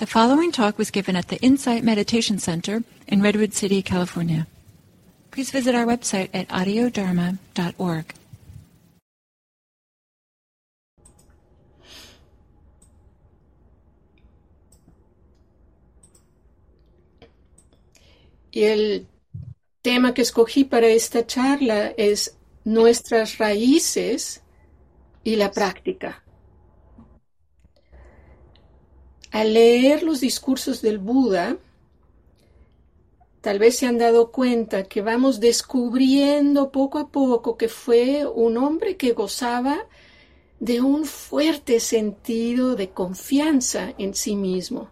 The following talk was given at the Insight Meditation Center in Redwood City, California. Please visit our website at audiodharma.org. Y el tema que escogí para esta charla es nuestras raíces y la práctica. Al leer los discursos del Buda, tal vez se han dado cuenta que vamos descubriendo poco a poco que fue un hombre que gozaba de un fuerte sentido de confianza en sí mismo.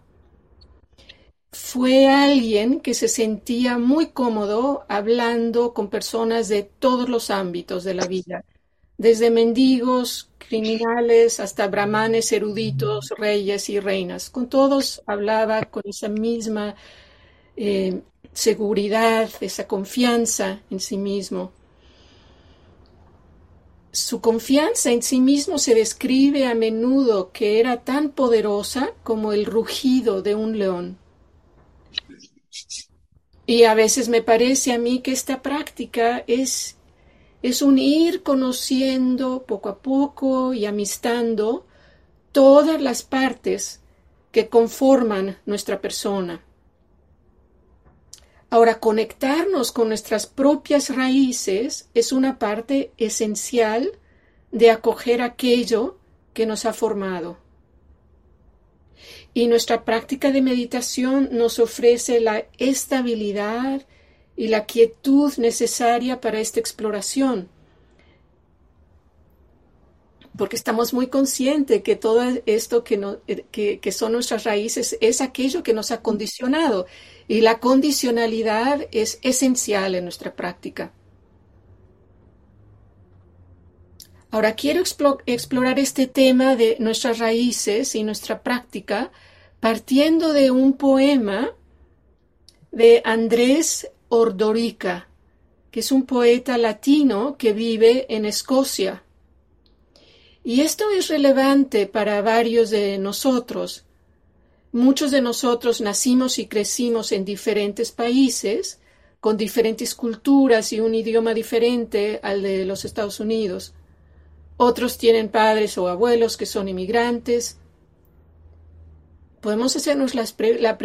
Fue alguien que se sentía muy cómodo hablando con personas de todos los ámbitos de la vida, desde mendigos, criminales, hasta brahmanes, eruditos, reyes y reinas. Con todos hablaba con esa misma eh, seguridad, esa confianza en sí mismo. Su confianza en sí mismo se describe a menudo que era tan poderosa como el rugido de un león. Y a veces me parece a mí que esta práctica es es un ir conociendo poco a poco y amistando todas las partes que conforman nuestra persona. Ahora, conectarnos con nuestras propias raíces es una parte esencial de acoger aquello que nos ha formado. Y nuestra práctica de meditación nos ofrece la estabilidad y la quietud necesaria para esta exploración. Porque estamos muy conscientes que todo esto que, que, son nuestras raíces es aquello que nos ha condicionado y la condicionalidad es esencial en nuestra práctica. Ahora quiero explorar este tema de nuestras raíces y nuestra práctica partiendo de un poema de Andrés Ordorica, que es un poeta latino que vive en Escocia. Y esto es relevante para varios de nosotros. Muchos de nosotros nacimos y crecimos en diferentes países, con diferentes culturas y un idioma diferente al de los Estados Unidos. Otros tienen padres o abuelos que son inmigrantes. Podemos hacernos las, la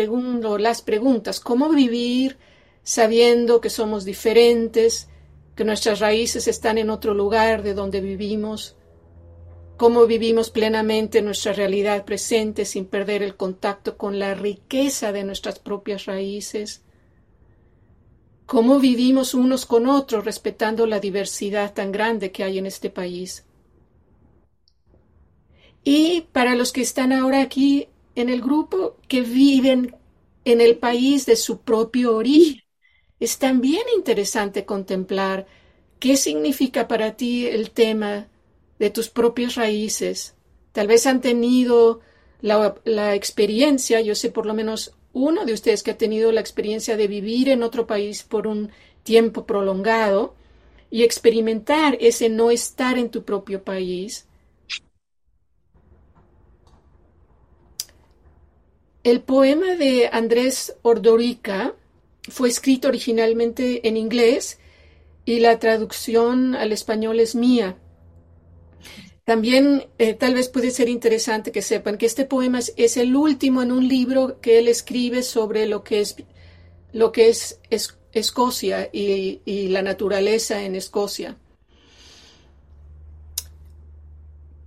las preguntas, ¿cómo vivir sabiendo que somos diferentes, que nuestras raíces están en otro lugar de donde vivimos, cómo vivimos plenamente nuestra realidad presente sin perder el contacto con la riqueza de nuestras propias raíces, cómo vivimos unos con otros respetando la diversidad tan grande que hay en este país. Y para los que están ahora aquí en el grupo, que viven en el país de su propio origen, es también interesante contemplar qué significa para ti el tema de tus propias raíces. Tal vez han tenido la, experiencia, yo sé por lo menos uno de ustedes que ha tenido la experiencia de vivir en otro país por un tiempo prolongado y experimentar ese no estar en tu propio país. El poema de Andrés Ordorica fue escrito originalmente en inglés y la traducción al español es mía. También eh, tal vez puede ser interesante que sepan que este poema es, el último en un libro que él escribe sobre lo que es, lo que es, Escocia y, y la naturaleza en Escocia.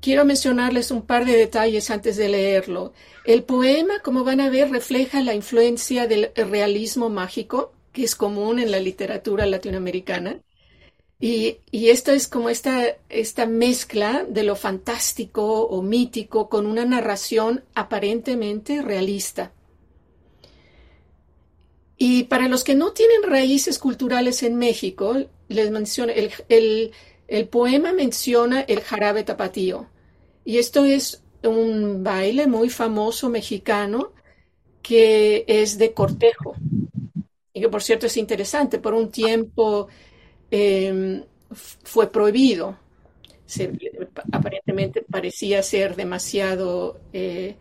Quiero mencionarles un par de detalles antes de leerlo. El poema, como van a ver, refleja la influencia del realismo mágico, que es común en la literatura latinoamericana. Y, esto es como esta, mezcla de lo fantástico o mítico con una narración aparentemente realista. Y para los que no tienen raíces culturales en México, les menciono, el poema menciona el jarabe tapatío. Y esto es un baile muy famoso mexicano que es de cortejo. Y que por cierto es interesante, por un tiempo em, fue prohibido. aparentemente parecía ser demasiado eh,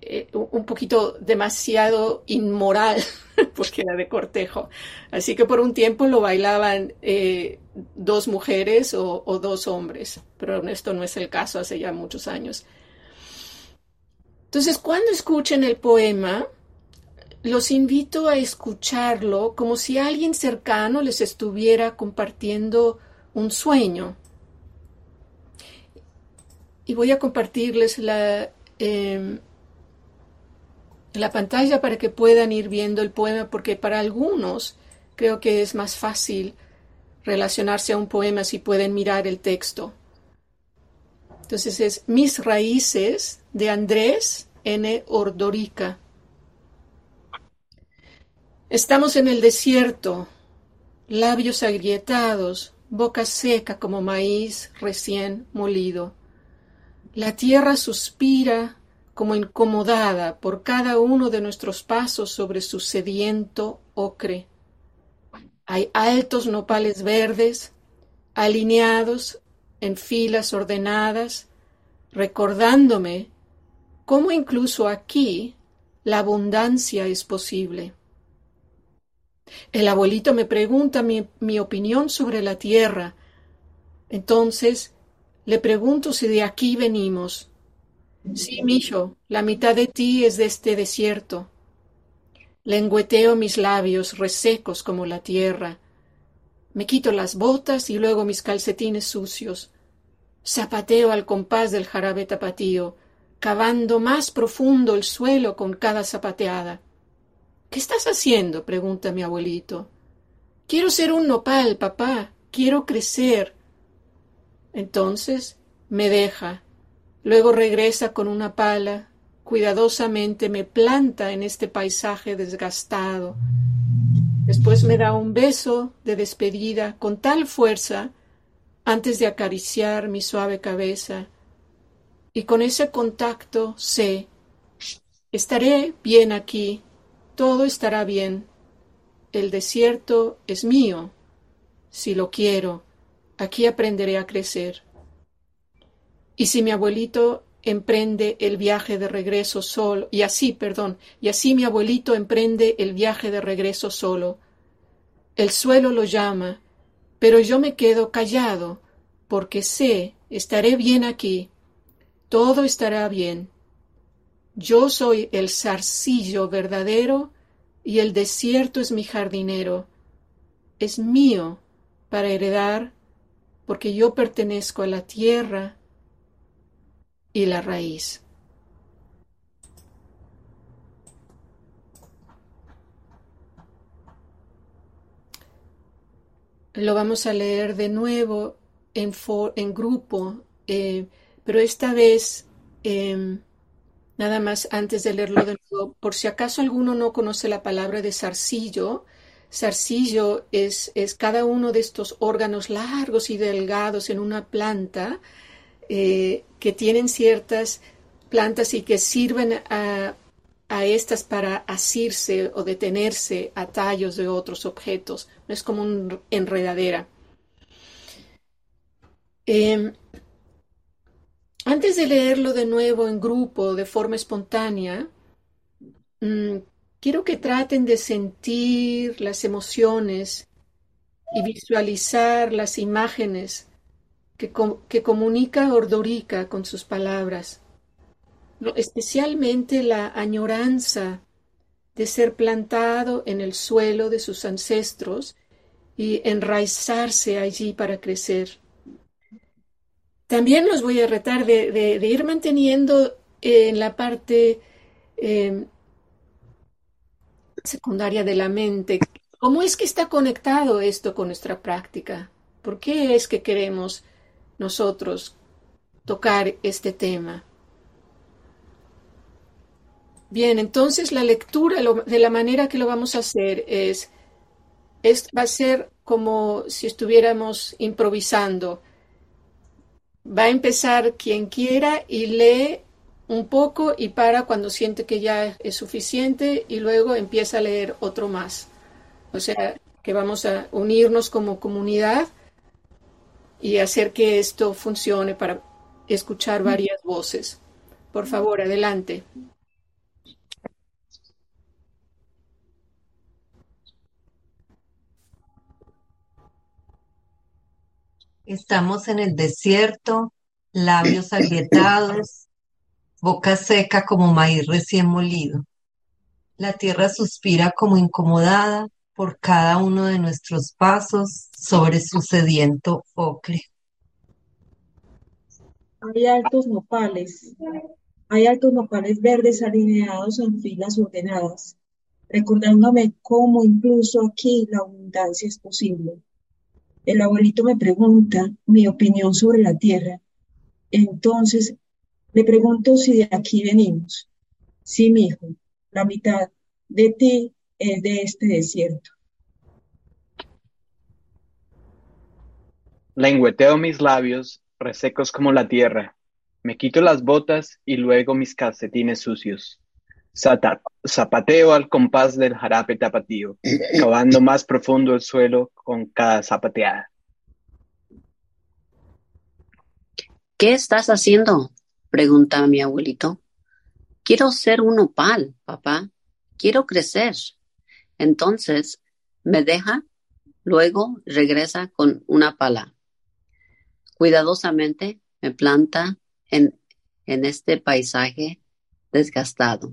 eh, un poquito demasiado inmoral, porque era de cortejo. Así que por un tiempo lo bailaban eh, dos mujeres o, dos hombres, pero esto no es el caso hace ya muchos años. Entonces, cuando escuchen el poema, los invito a escucharlo como si alguien cercano les estuviera compartiendo un sueño. Y voy a compartirles la, eh, la pantalla para que puedan ir viendo el poema, porque para algunos creo que es más fácil relacionarse a un poema si pueden mirar el texto. Entonces es Mis raíces de Andrés N. Ordorica. Estamos en el desierto, labios agrietados, boca seca como maíz recién molido. La tierra suspira como incomodada por cada uno de nuestros pasos sobre su sediento ocre. Hay altos nopales verdes, alineados en filas ordenadas, recordándome cómo incluso aquí la abundancia es posible. El abuelito me pregunta mi, opinión sobre la tierra. Entonces le pregunto si de aquí venimos. Sí, Micho, la mitad de ti es de este desierto. Lengüeteo mis labios resecos como la tierra. Me quito las botas y luego mis calcetines sucios. Zapateo al compás del jarabe tapatío, cavando más profundo el suelo con cada zapateada. ¿Qué estás haciendo? pregunta mi abuelito. Quiero ser un nopal, papá. Quiero crecer. Entonces me deja. Luego regresa con una pala. Cuidadosamente me planta en este paisaje desgastado. Después me da un beso de despedida con tal fuerza antes de acariciar mi suave cabeza. Y con ese contacto sé, estaré bien aquí, todo estará bien. El desierto es mío. Si lo quiero, aquí aprenderé a crecer. Y si mi abuelito emprende el viaje de regreso solo, y así, perdón, y así mi abuelito emprende el viaje de regreso solo. El suelo lo llama, pero yo me quedo callado, porque sé, estaré bien aquí, todo estará bien. Yo soy el zarcillo verdadero y el desierto es mi jardinero. Es mío para heredar porque yo pertenezco a la tierra y la raíz. Lo vamos a leer de nuevo en, en grupo, eh, pero esta vez eh, Nada más antes de leerlo de nuevo, por si acaso alguno no conoce la palabra de zarcillo, zarcillo es, es cada uno de estos órganos largos y delgados en una planta eh, que tienen ciertas plantas y que sirven a, a estas para asirse o detenerse a tallos de otros objetos. Es como una enredadera. Eh, antes de leerlo de nuevo en grupo, de forma espontánea, mm, quiero que traten de sentir las emociones y visualizar las imágenes que, que comunica Ordorica con sus palabras, especialmente la añoranza de ser plantado en el suelo de sus ancestros y enraizarse allí para crecer. También los voy a retar de, ir manteniendo en la parte em, secundaria de la mente. ¿Cómo es que está conectado esto con nuestra práctica? ¿Por qué es que queremos nosotros tocar este tema? Bien, entonces la lectura de la manera que lo vamos a hacer es, es va a ser como si estuviéramos improvisando va a empezar quien quiera y lee un poco y para cuando siente que ya es suficiente y luego empieza a leer otro más. O sea, que vamos a unirnos como comunidad y hacer que esto funcione para escuchar mm. varias voces. Por favor, adelante. Estamos en el desierto, labios agrietados, boca seca como maíz recién molido. La tierra suspira como incomodada, por cada uno de nuestros pasos sobre su sediento ocre. Hay altos nopales, hay altos nopales verdes alineados en filas ordenadas, recordándome cómo incluso aquí la abundancia es posible. El abuelito me pregunta mi opinión sobre la tierra. Entonces le pregunto si de aquí venimos. Sí, mi hijo, la mitad de ti es de este desierto. Lengüeteo mis labios, resecos como la tierra. Me quito las botas y luego mis calcetines sucios. zapateo al compás del jarape tapatío, cavando más profundo el suelo con cada zapateada. ¿Qué estás haciendo? pregunta mi abuelito. Quiero ser un opal, papá. Quiero crecer. Entonces me deja, luego regresa con una pala. Cuidadosamente me planta en, en este paisaje desgastado.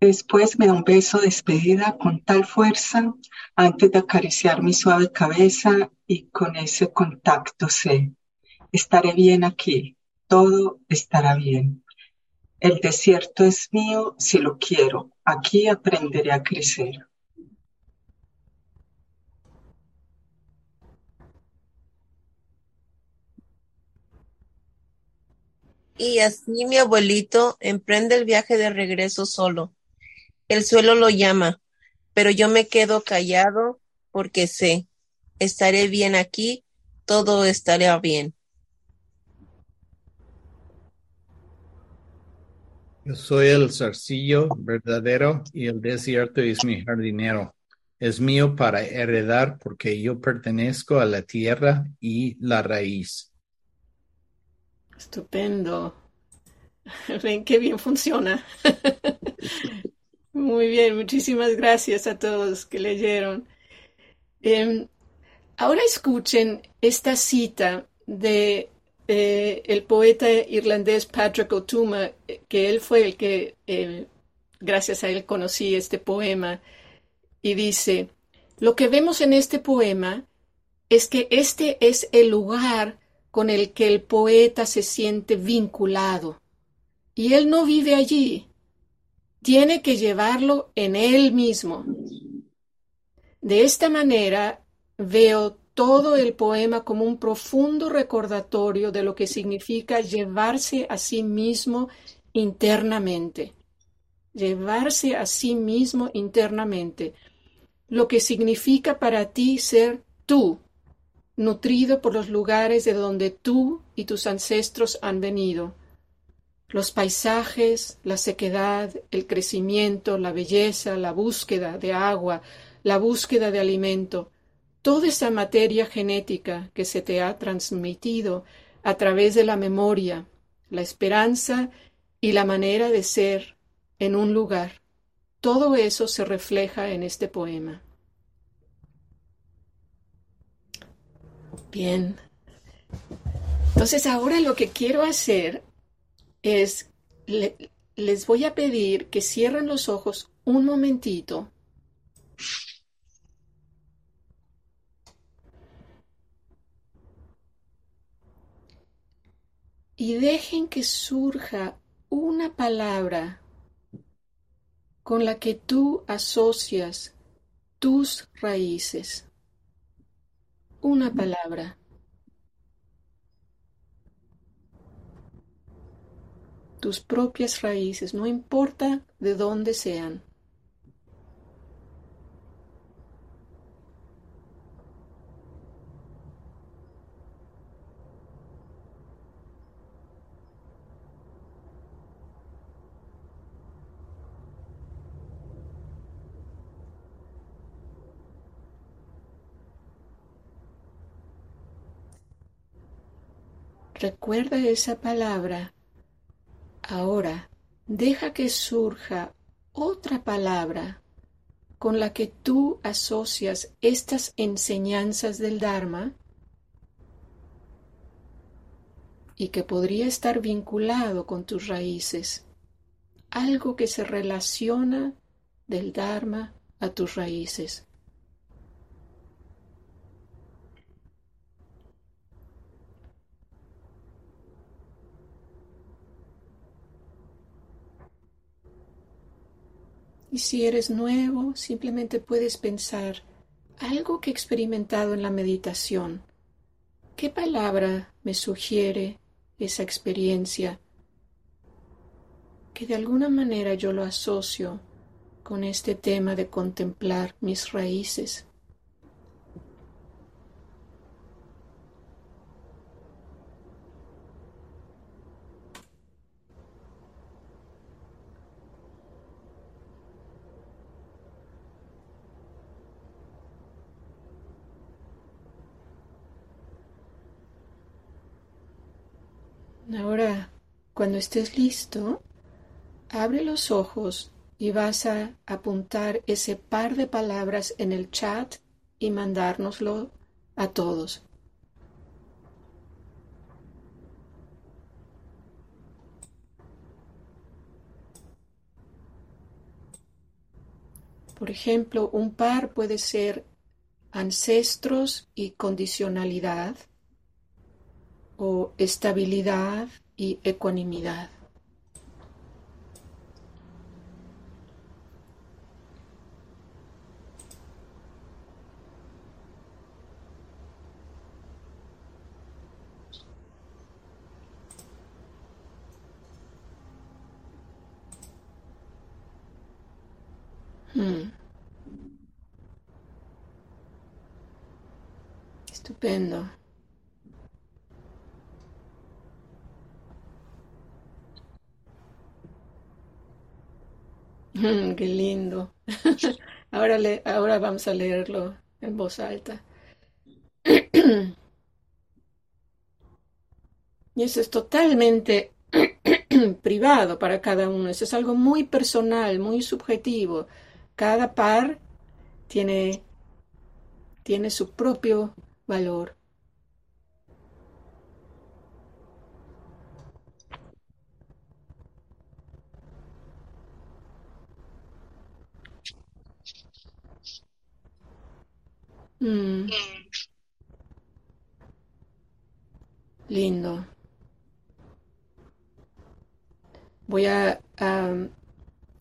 Después me da un beso de despedida con tal fuerza antes de acariciar mi suave cabeza y con ese contacto sé, estaré bien aquí, todo estará bien. El desierto es mío si lo quiero, aquí aprenderé a crecer. Y así mi abuelito emprende el viaje de regreso solo. El suelo lo llama, pero yo me quedo callado porque sé, estaré bien aquí, todo estará bien. Yo soy el zarcillo verdadero y el desierto es mi jardinero. Es mío para heredar porque yo pertenezco a la tierra y la raíz. Estupendo. Ven qué bien funciona. Muy bien, muchísimas gracias a todos que leyeron. Em, ahora escuchen esta cita de eh, el poeta irlandés Patrick O'Tuma, que él fue el que, gracias a él, conocí este poema, y dice, lo que vemos en este poema es que este es el lugar con el que el poeta se siente vinculado. Y él no vive allí. Tiene que llevarlo en él mismo. De esta manera veo todo el poema como un profundo recordatorio de lo que significa llevarse a sí mismo internamente. Llevarse a sí mismo internamente. Lo que significa para ti ser tú, nutrido por los lugares de donde tú y tus ancestros han venido. Los paisajes, la sequedad, el crecimiento, la belleza, la búsqueda de agua, la búsqueda de alimento, toda esa materia genética que se te ha transmitido a través de la memoria, la esperanza y la manera de ser en un lugar. Todo eso se refleja en este poema. Bien. Entonces ahora lo que quiero hacer es, les voy a pedir que cierren los ojos un momentito. Y dejen que surja una palabra con la que tú asocias tus raíces una palabra. Tus propias raíces, no importa de dónde sean. Recuerda esa palabra. Ahora, deja que surja otra palabra con la que tú asocias estas enseñanzas del Dharma y que podría estar vinculado con tus raíces, algo que se relaciona del Dharma a tus raíces. Y si eres nuevo, simplemente puedes pensar algo que he experimentado en la meditación. ¿Qué palabra me sugiere esa experiencia que de alguna manera yo lo asocio con este tema de contemplar mis raíces? Ahora, cuando estés listo, abre los ojos y vas a apuntar ese par de palabras en el chat y mandárnoslo a todos. Por ejemplo, un par puede ser ancestros y condicionalidad o estabilidad y ecuanimidad. Hmm. Estupendo. qué lindo. ahora, le, ahora vamos a leerlo en voz alta. y eso es totalmente privado para cada uno. Eso es algo muy personal, muy subjetivo. Cada par tiene, tiene su propio valor. Mm. Lindo. Voy a,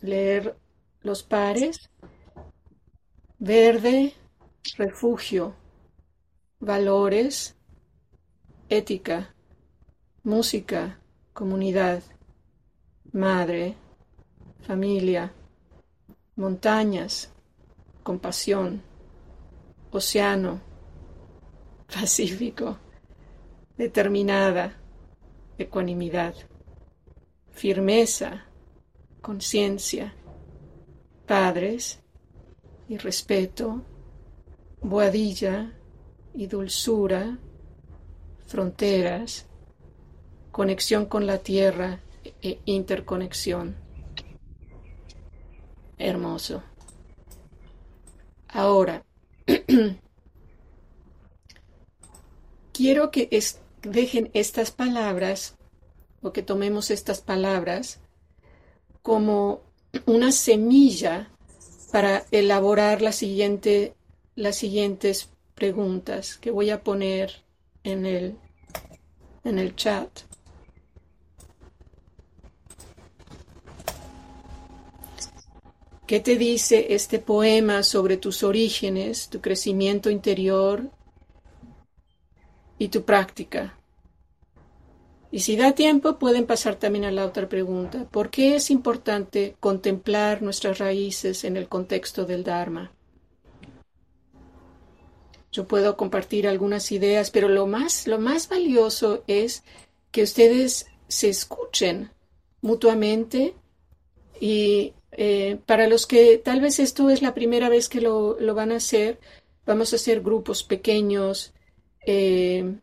leer los pares. Verde, refugio, valores, ética, música, comunidad, madre, familia, montañas, compasión océano, pacífico, determinada, ecuanimidad, firmeza, conciencia, padres y respeto, boadilla y dulzura, fronteras, conexión con la tierra e interconexión. Hermoso. Ahora, Quiero que dejen estas palabras o que tomemos estas palabras como una semilla para elaborar las siguientes preguntas que voy a poner en el, en el chat. ¿Qué te dice este poema sobre tus orígenes, tu crecimiento interior y tu práctica? Y si da tiempo, pueden pasar también a la otra pregunta. ¿Por qué es importante contemplar nuestras raíces en el contexto del Dharma? Yo puedo compartir algunas ideas, pero lo más, lo más valioso es que ustedes se escuchen mutuamente y eh, para los que tal vez esto es la primera vez que lo, van a hacer, vamos a hacer grupos pequeños, eh,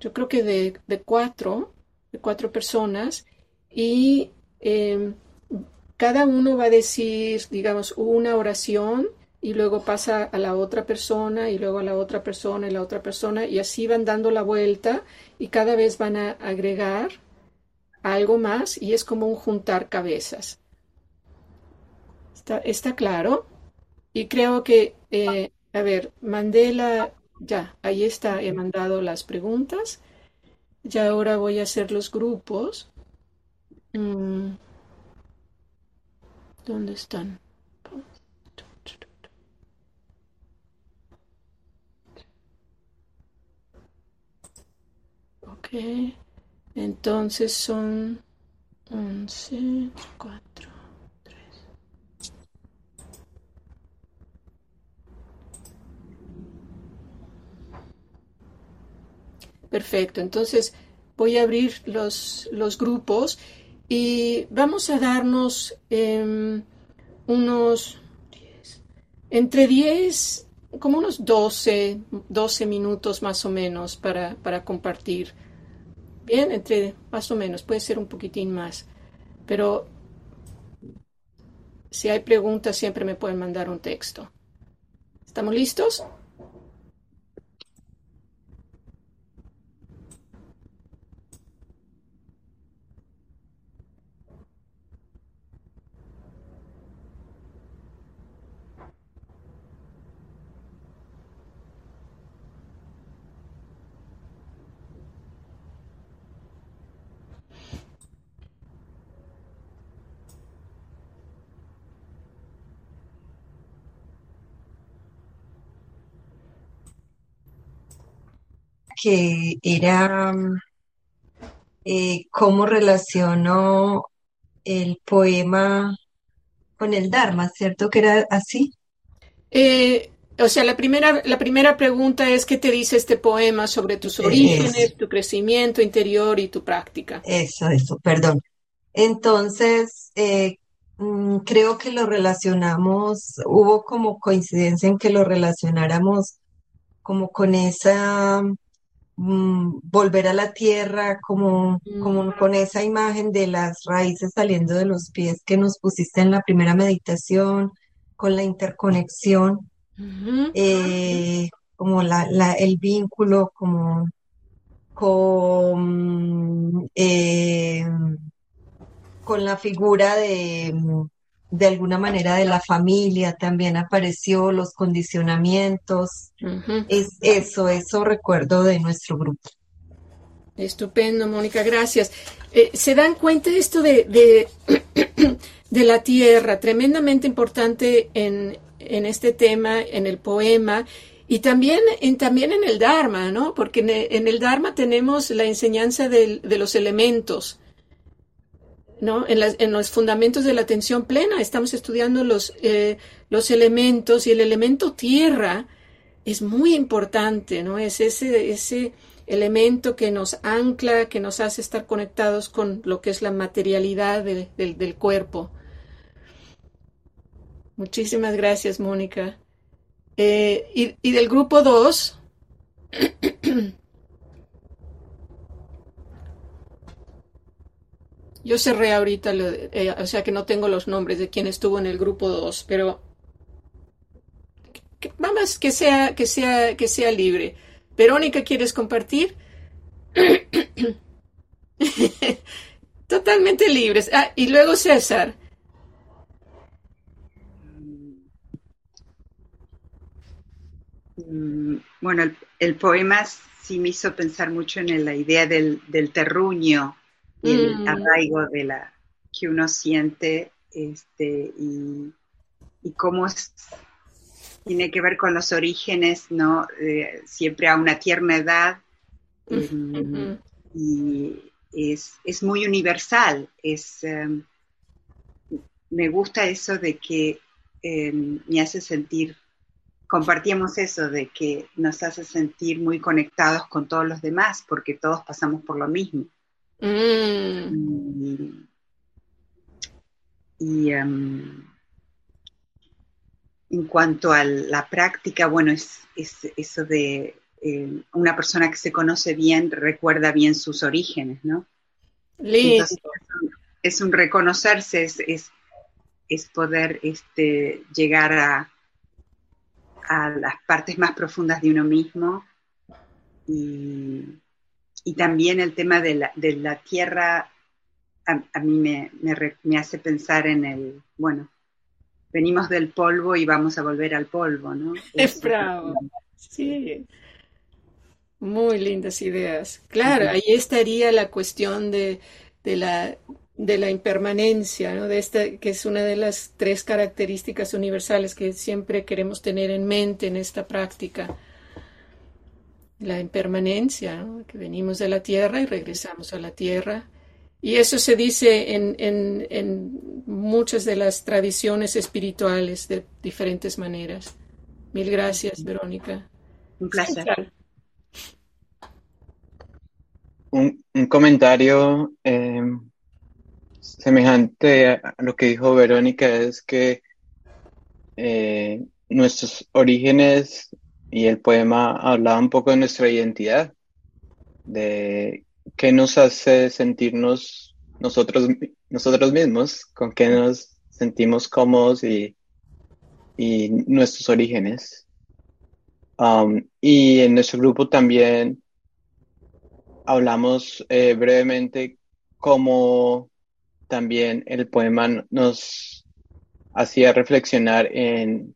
yo creo que de, cuatro, de cuatro personas, y eh, cada uno va a decir, digamos, una oración y luego pasa a la otra persona y luego a la otra persona y la otra persona y así van dando la vuelta y cada vez van a agregar algo más y es como un juntar cabezas. ¿Está, claro? Y creo que, eh, a ver, mandé la, ya, ahí está, he mandado las preguntas. Ya ahora voy a hacer los grupos. Mm. ¿Dónde están? Ok. Entonces son 11, 4, Perfecto. Entonces voy a abrir los, los grupos y vamos a darnos em, unos 10, entre 10, como unos 12, 12 minutos más o menos para, para compartir. Bien, entre más o menos, puede ser un poquitín más. Pero si hay preguntas, siempre me pueden mandar un texto. ¿Estamos listos? Que era eh, cómo relacionó el poema con el Dharma, ¿cierto? Que era así. Eh, o sea, la primera, la primera pregunta es qué te dice este poema sobre tus orígenes, tu crecimiento interior y tu práctica. Eso, eso, perdón. Entonces, eh, mm, creo que lo relacionamos, hubo como coincidencia en que lo relacionáramos como con esa Mm, volver a la tierra, como, como con esa imagen de las raíces saliendo de los pies que nos pusiste en la primera meditación, con la interconexión, eh, como la, la, el vínculo, como con, eh, con la figura de, de alguna manera de la familia también apareció, los condicionamientos. Es eso, eso recuerdo de nuestro grupo. Estupendo, Mónica, gracias. Eh, ¿Se dan cuenta de esto de, de, de, la tierra? Tremendamente importante en, en, este tema, en el poema y también en, también en el Dharma, ¿no? Porque en el, Dharma tenemos la enseñanza de los elementos ¿no? En, los fundamentos de la atención plena estamos estudiando los, eh, los elementos y el elemento tierra es muy importante, ¿no? Es ese, ese elemento que nos ancla, que nos hace estar conectados con lo que es la materialidad del cuerpo. Muchísimas gracias, Mónica. Eh, y, y, del grupo 2, Yo cerré ahorita, eh, o sea que no tengo los nombres de quien estuvo en el grupo 2, pero vamos que sea, que sea, que sea libre. Verónica, ¿quieres compartir? Totalmente libres. Ah, y luego César. Mm, bueno, el, poema sí me hizo pensar mucho en la idea del terruño, el mm. arraigo de la que uno siente este, y, cómo tiene que ver con los orígenes, ¿no? Eh, siempre a una tierna edad em, y es, muy universal. Es, em, me gusta eso de que em, me hace sentir, compartíamos eso, de que nos hace sentir muy conectados con todos los demás, porque todos pasamos por lo mismo. Mm. Y, em, en cuanto a la práctica, bueno, es, eso de em, una persona que se conoce bien recuerda bien sus orígenes, ¿no? es, un, reconocerse, es, es poder este, llegar a, a las partes más profundas de uno mismo y, también el tema de la, de la tierra a, mí me, me, hace pensar en el, bueno, venimos del polvo y vamos a volver al polvo, ¿no? Es bravo. Sí. Muy lindas ideas. Claro, ahí estaría la cuestión de, de la de la impermanencia, ¿no? de esta, que es una de las tres características universales que siempre queremos tener en mente en esta práctica. La impermanencia, que venimos de la tierra y regresamos a la tierra. Y eso se dice en, en, en muchas de las tradiciones espirituales de diferentes maneras. Mil gracias, Verónica. Un placer. Un, un comentario eh, semejante a lo que dijo Verónica es que eh, nuestros orígenes y el poema hablaba un poco de nuestra identidad, de qué nos hace sentirnos nosotros, nosotros mismos, con qué nos sentimos cómodos y, y nuestros orígenes. Um, y en nuestro grupo también hablamos eh, brevemente cómo también el poema nos hacía reflexionar en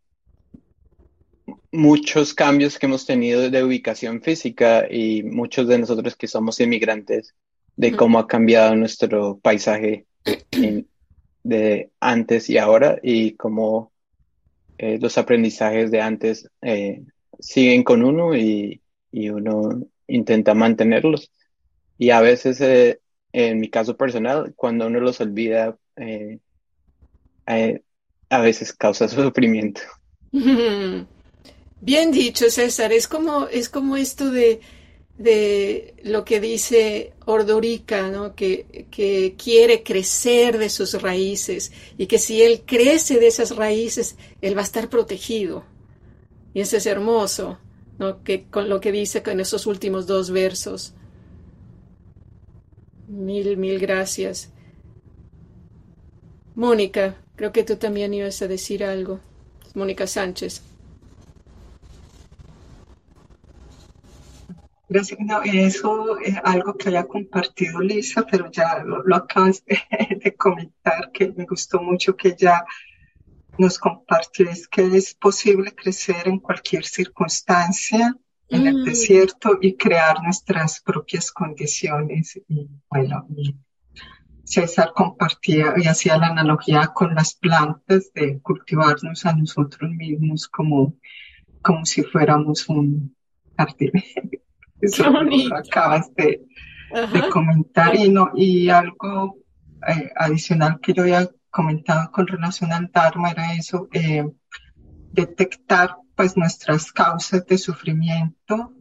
muchos cambios que hemos tenido de ubicación física y muchos de nosotros que somos inmigrantes, de cómo ha cambiado nuestro paisaje de antes y ahora y cómo eh, los aprendizajes de antes eh, siguen con uno y, uno intenta mantenerlos. Y a veces eh, en mi caso personal, cuando uno los olvida, eh, eh, a veces causa sufrimiento. Bien dicho, César. Es como, es como esto de, de lo que dice Ordorica, ¿no? que, que quiere crecer de sus raíces y que si él crece de esas raíces, él va a estar protegido. Y eso es hermoso, ¿no? que, con lo que dice en esos últimos dos versos. Mil, mil gracias. Mónica, creo que tú también ibas a decir algo. Mónica Sánchez. Gracias. No, eso es algo que había compartido Lisa, pero ya lo, lo acabas de, comentar, que me gustó mucho que ya nos compartió, es que es posible crecer en cualquier circunstancia, en el mm. desierto y crear nuestras propias condiciones. Y bueno, César compartía y hacía la analogía con las plantas de cultivarnos a nosotros mismos como, como si fuéramos un jardín. Eso lo acabas de, comentar. Y, no, y algo eh, adicional que yo había comentado con relación al Dharma era eso, eh, detectar pues nuestras causas de sufrimiento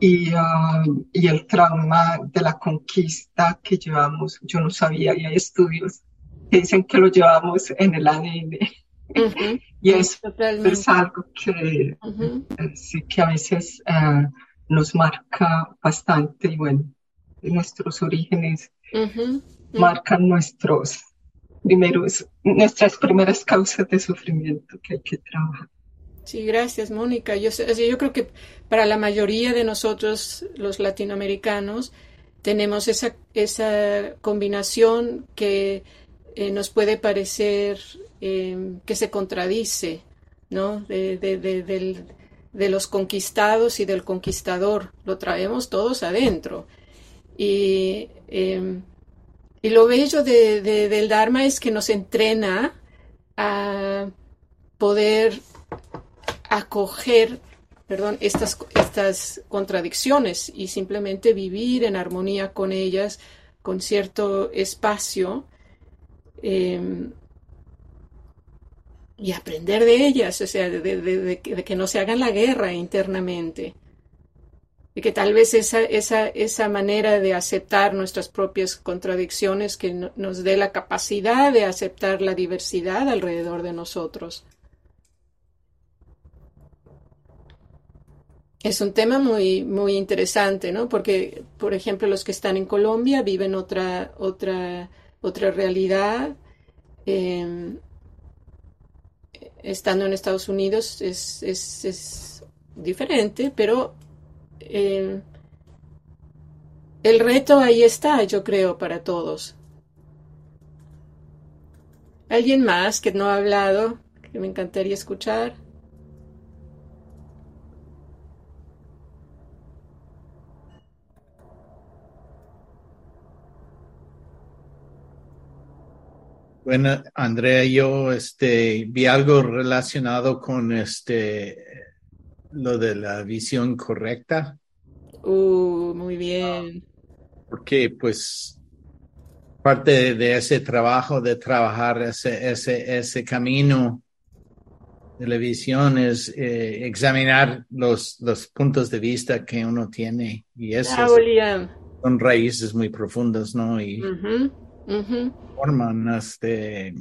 y, um, y el trauma de la conquista que llevamos. Yo no sabía, y hay estudios que dicen que lo llevamos en el ADN. y eso es algo que eh, sí que a veces eh, nos marca bastante y bueno, nuestros orígenes marcan nuestros primeros, nuestras primeras causas de sufrimiento que hay que trabajar. Sí, gracias, Mónica. Yo, yo creo que para la mayoría de nosotros, los latinoamericanos, tenemos esa, esa combinación que eh, nos puede parecer em, que se contradice, ¿no? De, de, de, de, los conquistados y del conquistador. Lo traemos todos adentro. Y, em, y lo bello del Dharma es que nos entrena a poder acoger perdón, estas, estas contradicciones y simplemente vivir en armonía con ellas, con cierto espacio em, y aprender de ellas, o sea, de, que no se hagan la guerra internamente. De que tal vez esa, esa, esa manera de aceptar nuestras propias contradicciones que nos dé la capacidad de aceptar la diversidad alrededor de nosotros. es un tema muy, muy interesante, ¿no? Porque, por ejemplo, los que están en Colombia viven otra, otra, otra realidad em, estando en Estados Unidos es, es, es diferente, pero eh, el reto ahí está, yo creo, para todos. ¿Alguien más que no ha hablado que me encantaría escuchar? Bueno, Andrea, yo este, vi algo relacionado con este, lo de la visión correcta. Uh, muy bien. Porque pues parte de ese trabajo, de trabajar ese, ese, ese camino de la visión es eh, examinar los, los puntos de vista que uno tiene y eso son raíces muy profundas, ¿no? Y forman este,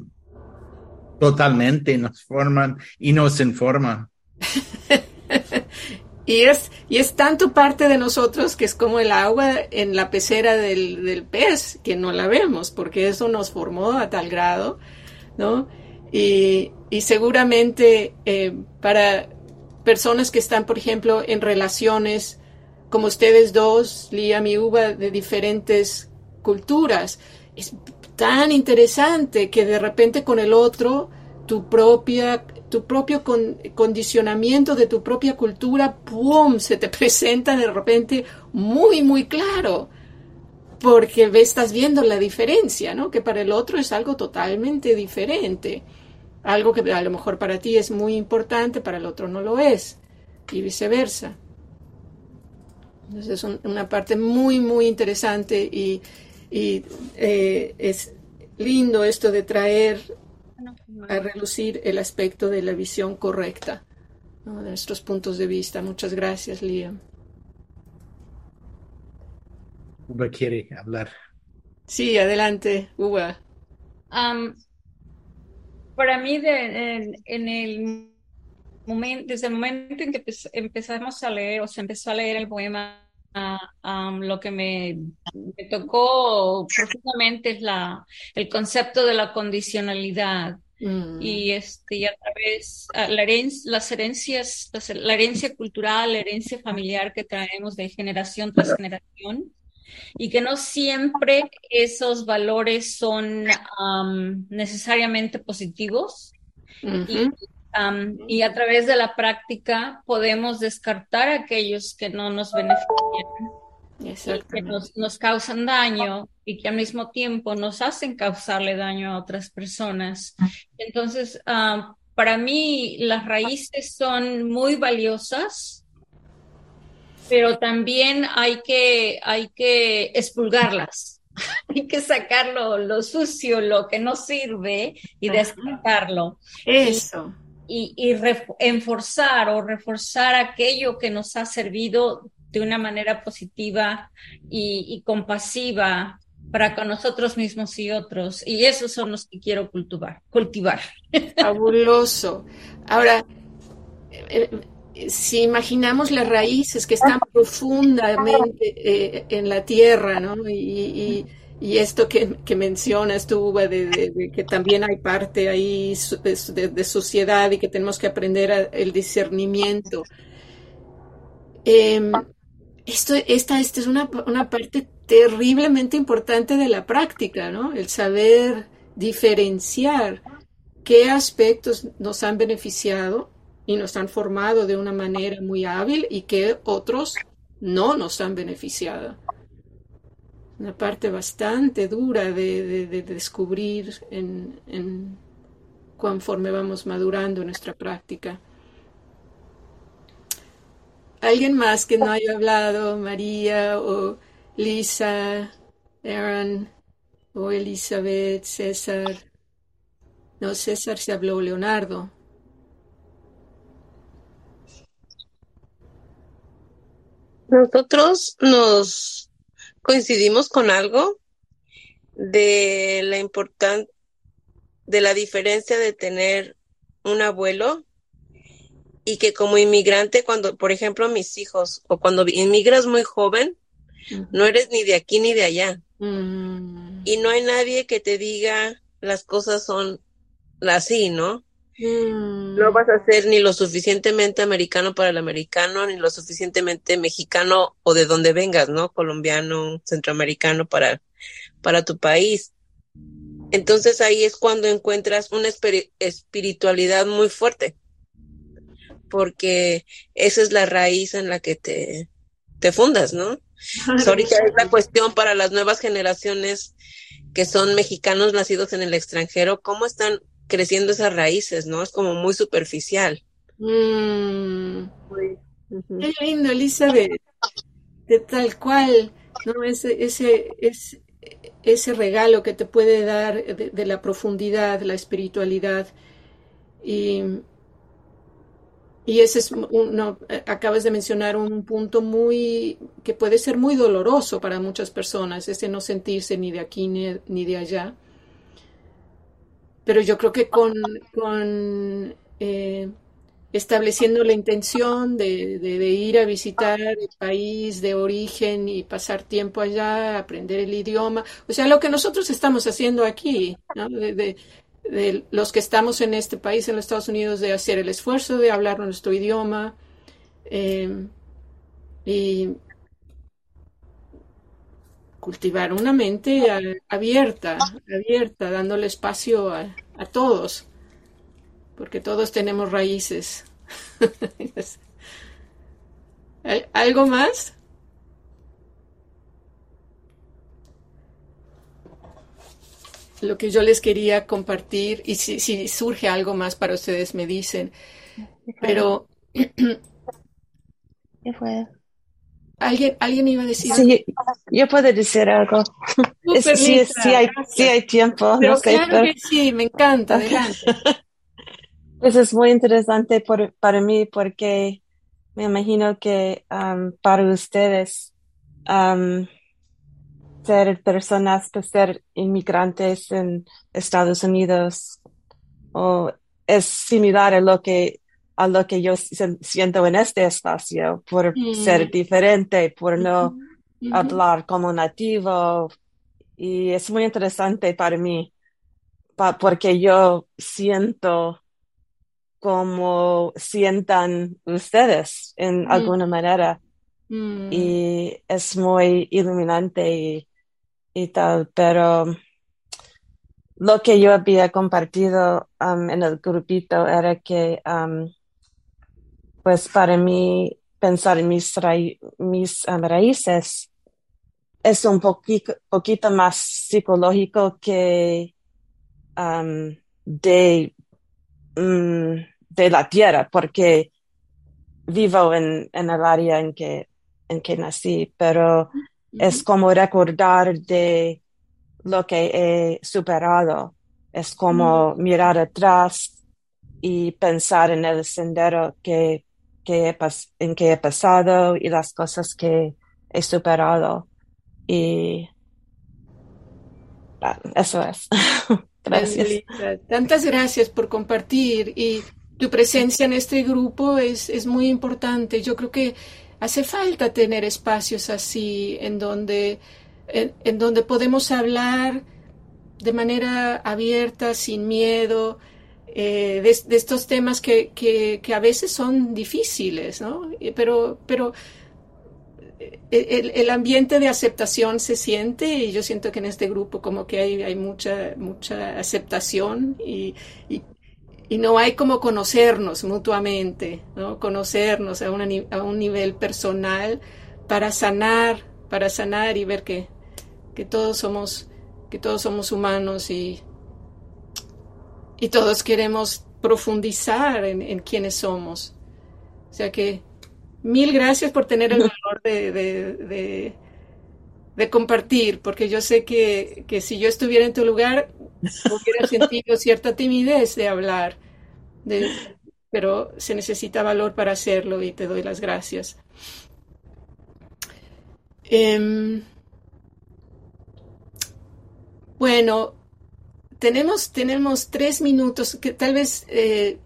totalmente, nos forman y nos informan. y, es, y es tanto parte de nosotros que es como el agua en la pecera del, del pez, que no la vemos, porque eso nos formó a tal grado, ¿no? Y, y seguramente eh, para personas que están, por ejemplo, en relaciones como ustedes dos, Liam y Uva, de diferentes culturas, es tan interesante que de repente con el otro tu propia tu propio condicionamiento de tu propia cultura pum se te presenta de repente muy muy claro. Porque estás viendo la diferencia no que para el otro es algo totalmente diferente. Algo que a lo mejor para ti es muy importante para el otro no lo es. Y viceversa. Entonces es una parte muy muy interesante y y eh, es lindo esto de traer a relucir el aspecto de la visión correcta de nuestros puntos de vista. Muchas gracias, Liam. Uba quiere hablar. Sí, adelante, Uba. para mí, en, el momento, desde el momento en que empezamos a leer o se empezó a leer el poema lo que me, tocó profundamente es la, el concepto de la condicionalidad. Mm. Y, este, y a través ah, la las herencias, la herencia cultural, la herencia familiar que traemos de generación tras generación, y que no siempre esos valores son necesariamente positivos. Y, y a través de la práctica podemos descartar aquellos que no nos benefician, que nos, causan daño y que al mismo tiempo nos hacen causarle daño a otras personas. Entonces, para mí las raíces son muy valiosas, pero también hay que, hay que expulgarlas. hay que sacar lo, sucio, lo que no sirve y descartarlo. Eso y, y enforzar o reforzar aquello que nos ha servido de una manera positiva y, compasiva para con nosotros mismos y otros. Y esos son los que quiero cultivar. cultivar. Fabuloso. Ahora, eh, eh, si imaginamos las raíces que están profundamente eh, en la tierra, ¿no? y y esto que, que mencionas tú, de, que también hay parte ahí de, sociedad y que tenemos que aprender el discernimiento. Em, esto, esta, esta es una, una, parte terriblemente importante de la práctica, ¿no? El saber diferenciar qué aspectos nos han beneficiado y nos han formado de una manera muy hábil y qué otros no nos han beneficiado una parte bastante dura de, descubrir en, conforme vamos madurando nuestra práctica. ¿Alguien más que no haya hablado? María o Lisa, Aaron o Elizabeth, César. No, César se habló, Leonardo. Nosotros nos coincidimos con algo de la importancia de la diferencia de tener un abuelo y que como inmigrante cuando por ejemplo mis hijos o cuando inmigras muy joven no eres ni de aquí ni de allá. Mm. y no hay nadie que te diga las cosas son así no Mm. No vas a ser ni lo suficientemente americano para el americano, ni lo suficientemente mexicano o de donde vengas, ¿no? Colombiano, centroamericano para, para tu país. Entonces ahí es cuando encuentras una espiritualidad muy fuerte, porque esa es la raíz en la que te, te fundas, ¿no? ahorita es la cuestión para las nuevas generaciones que son mexicanos nacidos en el extranjero, ¿cómo están creciendo esas raíces, no? Es como muy superficial. Mm. Qué lindo, Elizabeth. De tal cual, ¿no? Ese, ese, ese, ese regalo que te puede dar de, la profundidad, la espiritualidad. Y, y ese es uno, acabas de mencionar un punto muy que puede ser muy doloroso para muchas personas, ese no sentirse ni de aquí ni, ni de allá pero yo creo que con, con eh, estableciendo la intención de, de, ir a visitar el país de origen y pasar tiempo allá, aprender el idioma, o sea, lo que nosotros estamos haciendo aquí, ¿no? de, de, los que estamos en este país, en los Estados Unidos, de hacer el esfuerzo de hablar nuestro idioma. Eh, y cultivar una mente abierta, abierta, dándole espacio a, todos, porque todos tenemos raíces. ¿Algo más? Lo que yo les quería compartir, y si, si surge algo más para ustedes me dicen, pero... ¿Qué fue? ¿Alguien, alguien iba a decir Sí, yo puedo decir algo. sí, hay, hay, tiempo. Pero claro que sí, me encanta, adelante. Pues es muy interesante por, para mí porque me imagino que um, para ustedes um, ser personas, ser inmigrantes en Estados Unidos o es similar a lo que a lo que yo siento en este espacio, por ser diferente, por no hablar como nativo. Y es muy interesante para mí, porque yo siento como sientan ustedes en Mm. alguna manera. Mm. Y es muy iluminante y, y tal, pero lo que yo había compartido um, en el grupito era que um, pues para mí pensar en mis, mis um, raíces es un poquito, poquito más psicológico que um, de, mm, de la tierra, porque vivo en, en el área en que, en que nací, pero es como recordar de lo que he superado. Es como mirar atrás y pensar en el sendero que, que he en que he pasado y las cosas que he superado. Y eso es. gracias. Tantas gracias por compartir y tu presencia en este grupo es, es muy importante. Yo creo que hace falta tener espacios así en donde, en, en donde podemos hablar de manera abierta, sin miedo, eh, de, de, estos temas que, que, que, a veces son difíciles, ¿no? Pero, pero el, el, ambiente de aceptación se siente y yo siento que en este grupo como que hay, hay mucha, mucha aceptación y, y, y, no hay como conocernos mutuamente, ¿no? Conocernos a, una, a un nivel personal para sanar, para sanar y ver que, que todos somos que todos somos humanos y, y todos queremos profundizar en, en quiénes somos. O sea que mil gracias por tener el valor de, de, de, de compartir, porque yo sé que, que, si yo estuviera en tu lugar hubiera sentido cierta timidez de hablar, de, pero se necesita valor para hacerlo y te doy las gracias. Eh, bueno, tenemos, tenemos tres minutos, que tal vez eh,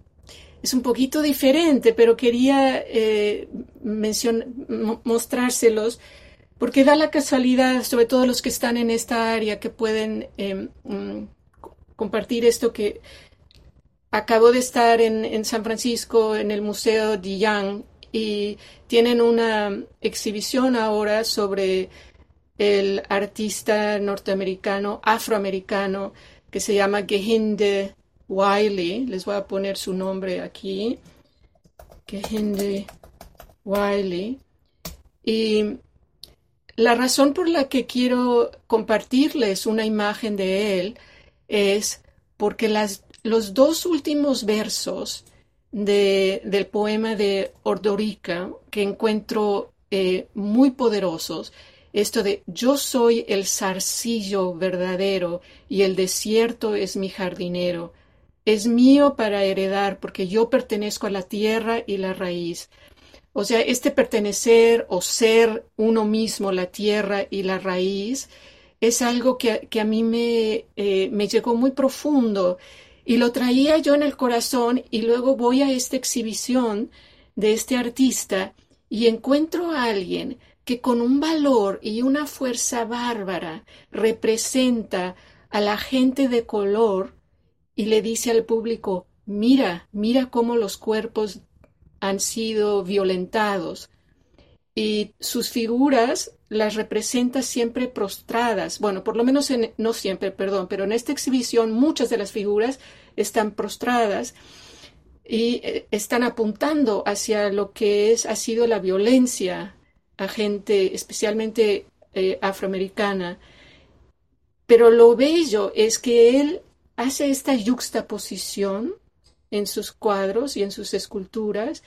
es un poquito diferente, pero quería eh, mostrárselos, porque da la casualidad, sobre todo los que están en esta área, que pueden eh, compartir esto que acabo de estar en, en San Francisco en el Museo Young y tienen una exhibición ahora sobre el artista norteamericano, afroamericano, que se llama Gehinde Wiley. Les voy a poner su nombre aquí. Gehinde Wiley. Y la razón por la que quiero compartirles una imagen de él es porque las, los dos últimos versos de, del poema de Ordorica que encuentro eh, muy poderosos, esto de yo soy el zarcillo verdadero y el desierto es mi jardinero, es mío para heredar porque yo pertenezco a la tierra y la raíz. O sea, este pertenecer o ser uno mismo, la tierra y la raíz, es algo que, a mí me, eh, me llegó muy profundo y lo traía yo en el corazón y luego voy a esta exhibición de este artista y encuentro a alguien que con un valor y una fuerza bárbara representa a la gente de color y le dice al público, mira, mira cómo los cuerpos han sido violentados. Y sus figuras las representa siempre prostradas. Bueno, por lo menos en, no siempre, perdón, pero en esta exhibición muchas de las figuras están prostradas y eh, están apuntando hacia lo que es, ha sido la violencia a gente, especialmente eh, afroamericana. Pero lo bello es que él hace esta yuxtaposición en sus cuadros y en sus esculturas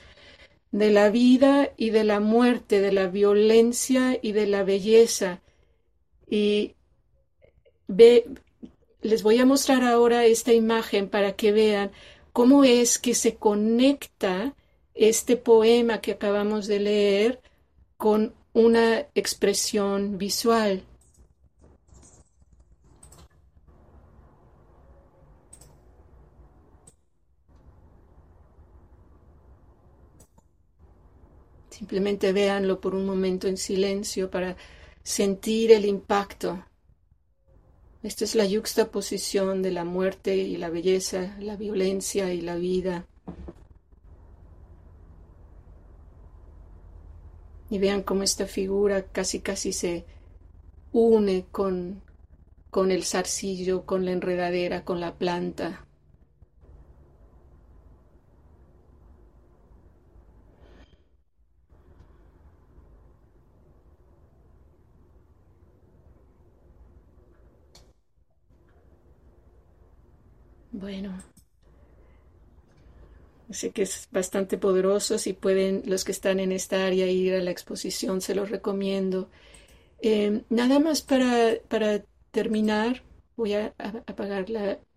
de la vida y de la muerte, de la violencia y de la belleza. Y les voy a mostrar ahora esta imagen para que vean cómo es que se conecta este poema que acabamos de leer con una expresión visual. Simplemente véanlo por un momento en silencio para sentir el impacto. Esta es la yuxtaposición de la muerte y la belleza, la violencia y la vida. Y vean cómo esta figura casi casi se une con, con el zarcillo, con la enredadera, con la planta. Bueno, sé que es bastante poderoso. Si pueden los que están en esta área ir a la exposición, se los recomiendo. Em, nada más para, para terminar, voy a, apagar la,